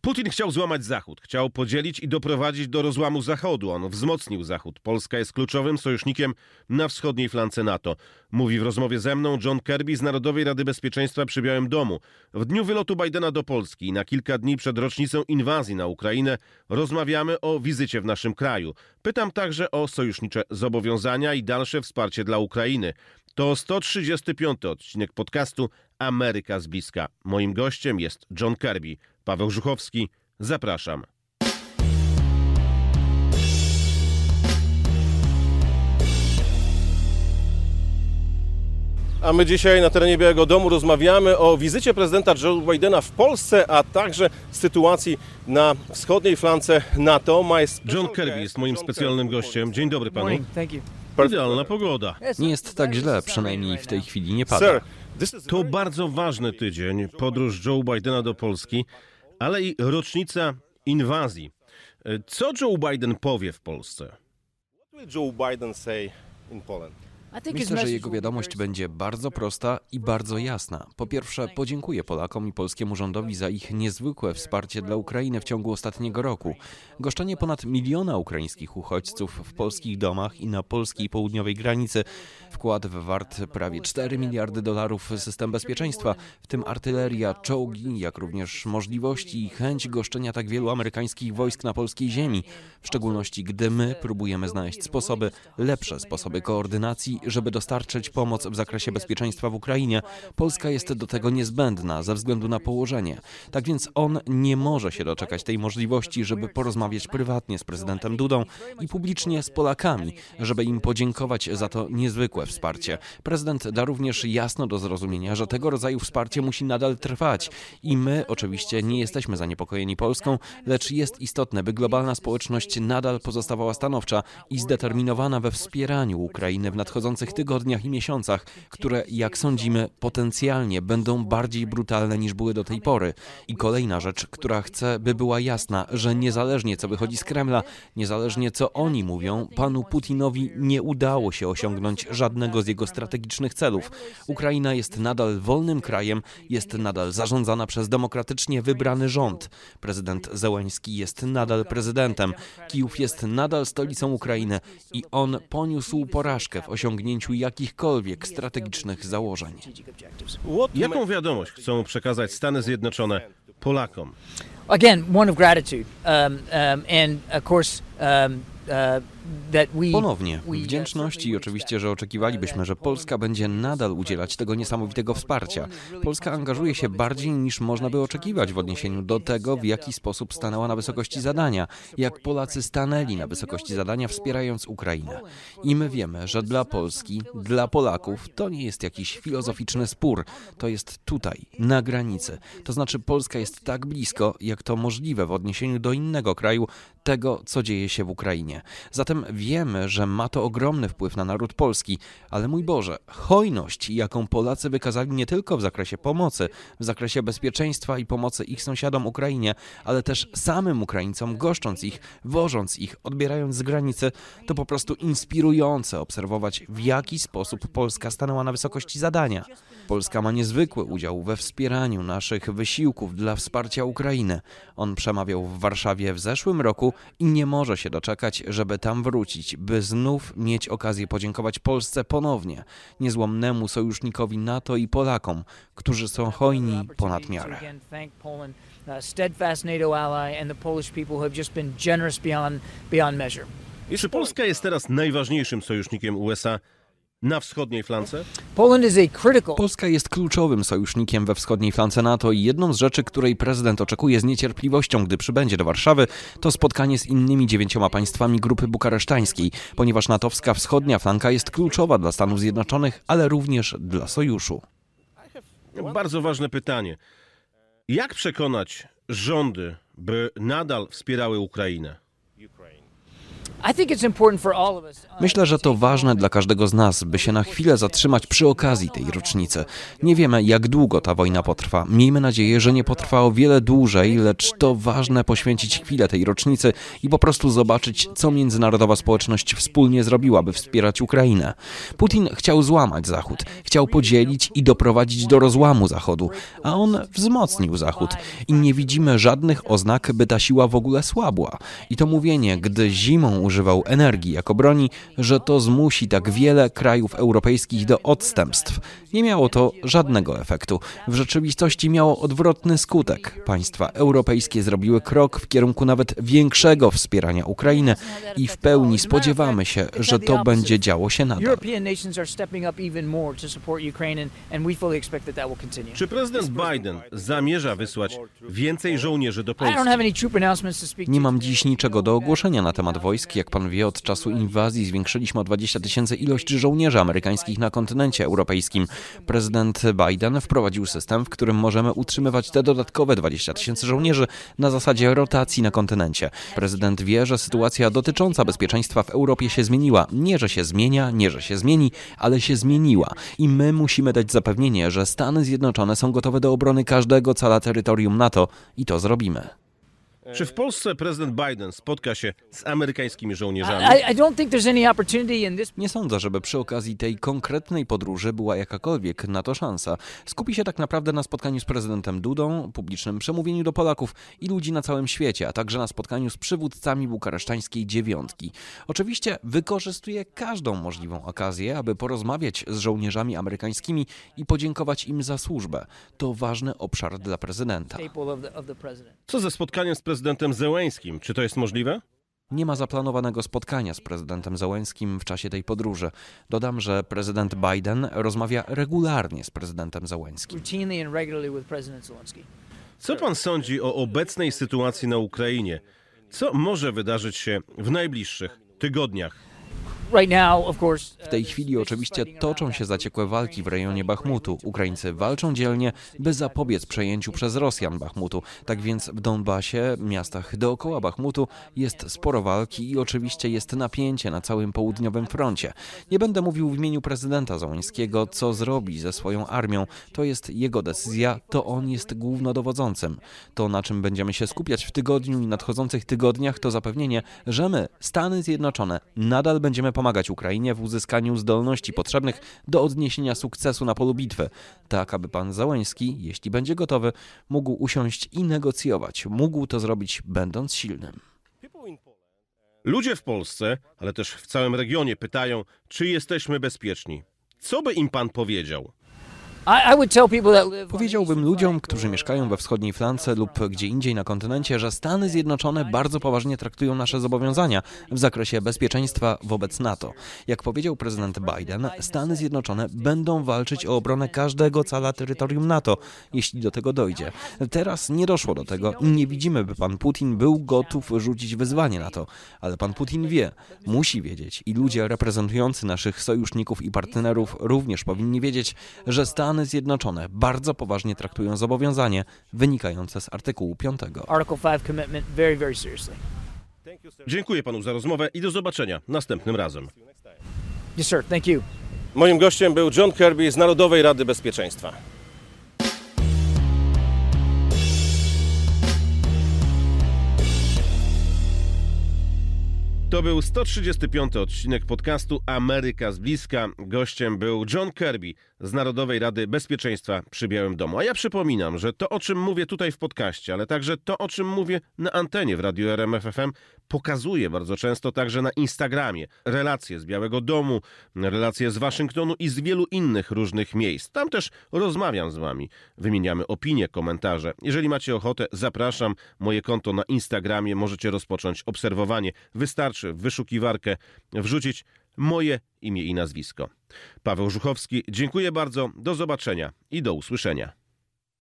Putin chciał złamać Zachód, chciał podzielić i doprowadzić do rozłamu Zachodu. On wzmocnił Zachód. Polska jest kluczowym sojusznikiem na wschodniej flance NATO. Mówi w rozmowie ze mną John Kirby z Narodowej Rady Bezpieczeństwa przy Białym Domu. W dniu wylotu Bidena do Polski i na kilka dni przed rocznicą inwazji na Ukrainę rozmawiamy o wizycie w naszym kraju. Pytam także o sojusznicze zobowiązania i dalsze wsparcie dla Ukrainy. To 135 odcinek podcastu Ameryka z bliska. Moim gościem jest John Kirby. Paweł Żuchowski, zapraszam. A my dzisiaj na terenie Białego Domu rozmawiamy o wizycie prezydenta Joe Bidena w Polsce, a także sytuacji na wschodniej flance NATO. John Kirby jest moim specjalnym gościem. Dzień dobry panu. Idealna pogoda. Nie jest tak źle, przynajmniej w tej chwili nie pada. To bardzo ważny tydzień, podróż Joe Bidena do Polski, ale i rocznica inwazji. Co Joe Biden powie w Polsce? What will Joe Biden say in Poland? Myślę, że jego wiadomość będzie bardzo prosta i bardzo jasna. Po pierwsze, podziękuję Polakom i polskiemu rządowi za ich niezwykłe wsparcie dla Ukrainy w ciągu ostatniego roku. Goszczenie ponad miliona ukraińskich uchodźców w polskich domach i na polskiej południowej granicy, wkład w wart prawie 4 miliardy dolarów w system bezpieczeństwa, w tym artyleria, czołgi, jak również możliwości i chęć goszczenia tak wielu amerykańskich wojsk na polskiej ziemi, w szczególności gdy my próbujemy znaleźć sposoby, lepsze sposoby koordynacji żeby dostarczyć pomoc w zakresie bezpieczeństwa w Ukrainie. Polska jest do tego niezbędna ze względu na położenie. Tak więc on nie może się doczekać tej możliwości, żeby porozmawiać prywatnie z prezydentem Dudą i publicznie z Polakami, żeby im podziękować za to niezwykłe wsparcie. Prezydent da również jasno do zrozumienia, że tego rodzaju wsparcie musi nadal trwać i my oczywiście nie jesteśmy zaniepokojeni Polską, lecz jest istotne, by globalna społeczność nadal pozostawała stanowcza i zdeterminowana we wspieraniu Ukrainy w nadchodzących nadchodzących tygodniach i miesiącach, które, jak sądzimy, potencjalnie będą bardziej brutalne niż były do tej pory. I kolejna rzecz, która chcę, by była jasna, że niezależnie co wychodzi z Kremla, niezależnie co oni mówią, panu Putinowi nie udało się osiągnąć żadnego z jego strategicznych celów. Ukraina jest nadal wolnym krajem, jest nadal zarządzana przez demokratycznie wybrany rząd. Prezydent Zełański jest nadal prezydentem. Kijów jest nadal stolicą Ukrainy i on poniósł porażkę w osiągnięciu osiągnięciu jakichkolwiek strategicznych założeń. Jaką wiadomość chcą przekazać Stany Zjednoczone Polakom? Again, one of gratitude, um, um, and of course, um, uh, Ponownie, wdzięczności i oczywiście, że oczekiwalibyśmy, że Polska będzie nadal udzielać tego niesamowitego wsparcia. Polska angażuje się bardziej niż można by oczekiwać w odniesieniu do tego, w jaki sposób stanęła na wysokości zadania, jak Polacy stanęli na wysokości zadania, wspierając Ukrainę. I my wiemy, że dla Polski, dla Polaków to nie jest jakiś filozoficzny spór, to jest tutaj, na granicy. To znaczy, Polska jest tak blisko, jak to możliwe w odniesieniu do innego kraju, tego, co dzieje się w Ukrainie. Zatem wiemy, że ma to ogromny wpływ na naród polski, ale mój Boże, hojność, jaką Polacy wykazali nie tylko w zakresie pomocy, w zakresie bezpieczeństwa i pomocy ich sąsiadom Ukrainie, ale też samym Ukraińcom, goszcząc ich, wożąc ich, odbierając z granicy, to po prostu inspirujące obserwować, w jaki sposób Polska stanęła na wysokości zadania. Polska ma niezwykły udział we wspieraniu naszych wysiłków dla wsparcia Ukrainy. On przemawiał w Warszawie w zeszłym roku i nie może się doczekać, żeby tam wrócić, by znów mieć okazję podziękować Polsce ponownie, niezłomnemu sojusznikowi NATO i Polakom, którzy są hojni ponad miarę. measure. Czy Polska jest teraz najważniejszym sojusznikiem USA na wschodniej flance? Polska jest kluczowym sojusznikiem we wschodniej flance NATO i jedną z rzeczy, której prezydent oczekuje z niecierpliwością, gdy przybędzie do Warszawy, to spotkanie z innymi dziewięcioma państwami grupy bukaresztańskiej, ponieważ natowska wschodnia flanka jest kluczowa dla Stanów Zjednoczonych, ale również dla sojuszu. Bardzo ważne pytanie. Jak przekonać rządy, by nadal wspierały Ukrainę? Myślę, że to ważne dla każdego z nas, by się na chwilę zatrzymać przy okazji tej rocznicy. Nie wiemy, jak długo ta wojna potrwa. Miejmy nadzieję, że nie potrwa o wiele dłużej, lecz to ważne poświęcić chwilę tej rocznicy i po prostu zobaczyć, co międzynarodowa społeczność wspólnie zrobiła, by wspierać Ukrainę. Putin chciał złamać Zachód, chciał podzielić i doprowadzić do rozłamu Zachodu, a on wzmocnił Zachód i nie widzimy żadnych oznak, by ta siła w ogóle słabła. I to mówienie, gdy zimą używał energii jako broni, że to zmusi tak wiele krajów europejskich do odstępstw. Nie miało to żadnego efektu. W rzeczywistości miało odwrotny skutek. Państwa europejskie zrobiły krok w kierunku nawet większego wspierania Ukrainy i w pełni spodziewamy się, że to będzie działo się nadal. Czy prezydent Biden zamierza wysłać więcej żołnierzy do Polski? Nie mam dziś niczego do ogłoszenia na temat wojsk. Jak pan wie, od czasu inwazji zwiększyliśmy o 20 tysięcy ilość żołnierzy amerykańskich na kontynencie europejskim. Prezydent Biden wprowadził system, w którym możemy utrzymywać te dodatkowe 20 tysięcy żołnierzy na zasadzie rotacji na kontynencie. Prezydent wie, że sytuacja dotycząca bezpieczeństwa w Europie się zmieniła. Nie, że się zmienia, nie, że się zmieni, ale się zmieniła. I my musimy dać zapewnienie, że Stany Zjednoczone są gotowe do obrony każdego cala terytorium NATO i to zrobimy. Czy w Polsce prezydent Biden spotka się z amerykańskimi żołnierzami? Nie sądzę, żeby przy okazji tej konkretnej podróży była jakakolwiek na to szansa. Skupi się tak naprawdę na spotkaniu z prezydentem Dudą, publicznym przemówieniu do Polaków i ludzi na całym świecie, a także na spotkaniu z przywódcami bukaresztańskiej dziewiątki. Oczywiście wykorzystuje każdą możliwą okazję, aby porozmawiać z żołnierzami amerykańskimi i podziękować im za służbę. To ważny obszar dla prezydenta. Co ze spotkaniem z prezydentem Zełęskim? Czy to jest możliwe? Nie ma zaplanowanego spotkania z prezydentem Załęskim w czasie tej podróży. Dodam, że prezydent Biden rozmawia regularnie z prezydentem Zelensky. Co pan sądzi o obecnej sytuacji na Ukrainie? Co może wydarzyć się w najbliższych tygodniach? W tej chwili oczywiście toczą się zaciekłe walki w rejonie Bachmutu. Ukraińcy walczą dzielnie, by zapobiec przejęciu przez Rosjan Bachmutu. Tak więc w Donbasie, miastach dookoła Bachmutu jest sporo walki i oczywiście jest napięcie na całym południowym froncie. Nie będę mówił w imieniu prezydenta Załańskiego, co zrobi ze swoją armią. To jest jego decyzja, to on jest głównodowodzącym. To, na czym będziemy się skupiać w tygodniu i nadchodzących tygodniach, to zapewnienie, że my, Stany Zjednoczone, nadal będziemy pomagać Ukrainie w uzyskaniu zdolności potrzebnych do odniesienia sukcesu na polu bitwy, tak aby pan Załęski, jeśli będzie gotowy, mógł usiąść i negocjować. Mógł to zrobić będąc silnym. Ludzie w Polsce, ale też w całym regionie pytają, czy jesteśmy bezpieczni. Co by im pan powiedział? Powiedziałbym ludziom, którzy mieszkają we wschodniej flance lub gdzie indziej na kontynencie, że Stany Zjednoczone bardzo poważnie traktują nasze zobowiązania w zakresie bezpieczeństwa wobec NATO. Jak powiedział prezydent Biden, Stany Zjednoczone będą walczyć o obronę każdego cala terytorium NATO, jeśli do tego dojdzie. Teraz nie doszło do tego i nie widzimy, by pan Putin był gotów rzucić wyzwanie na to. Ale pan Putin wie, musi wiedzieć i ludzie reprezentujący naszych sojuszników i partnerów również powinni wiedzieć, że Stany Zjednoczone bardzo poważnie traktują zobowiązanie wynikające z artykułu 5. Article 5 commitment very, very seriously. Dziękuję panu za rozmowę i do zobaczenia następnym razem. Yes, sir. Thank you. Moim gościem był John Kirby z Narodowej Rady Bezpieczeństwa. To był 135 odcinek podcastu Ameryka z bliska. Gościem był John Kirby z Narodowej Rady Bezpieczeństwa przy Białym Domu. A ja przypominam, że to, o czym mówię tutaj w podcaście, ale także to, o czym mówię na antenie w Radiu RMF FM, pokazuję bardzo często także na Instagramie. Relacje z Białego Domu, relacje z Waszyngtonu i z wielu innych różnych miejsc. Tam też rozmawiam z Wami. Wymieniamy opinie, komentarze. Jeżeli macie ochotę, zapraszam. Moje konto na Instagramie możecie rozpocząć obserwowanie. Wystarczy w wyszukiwarkę wrzucić moje imię i nazwisko. Paweł Żuchowski, dziękuję bardzo, do zobaczenia i do usłyszenia.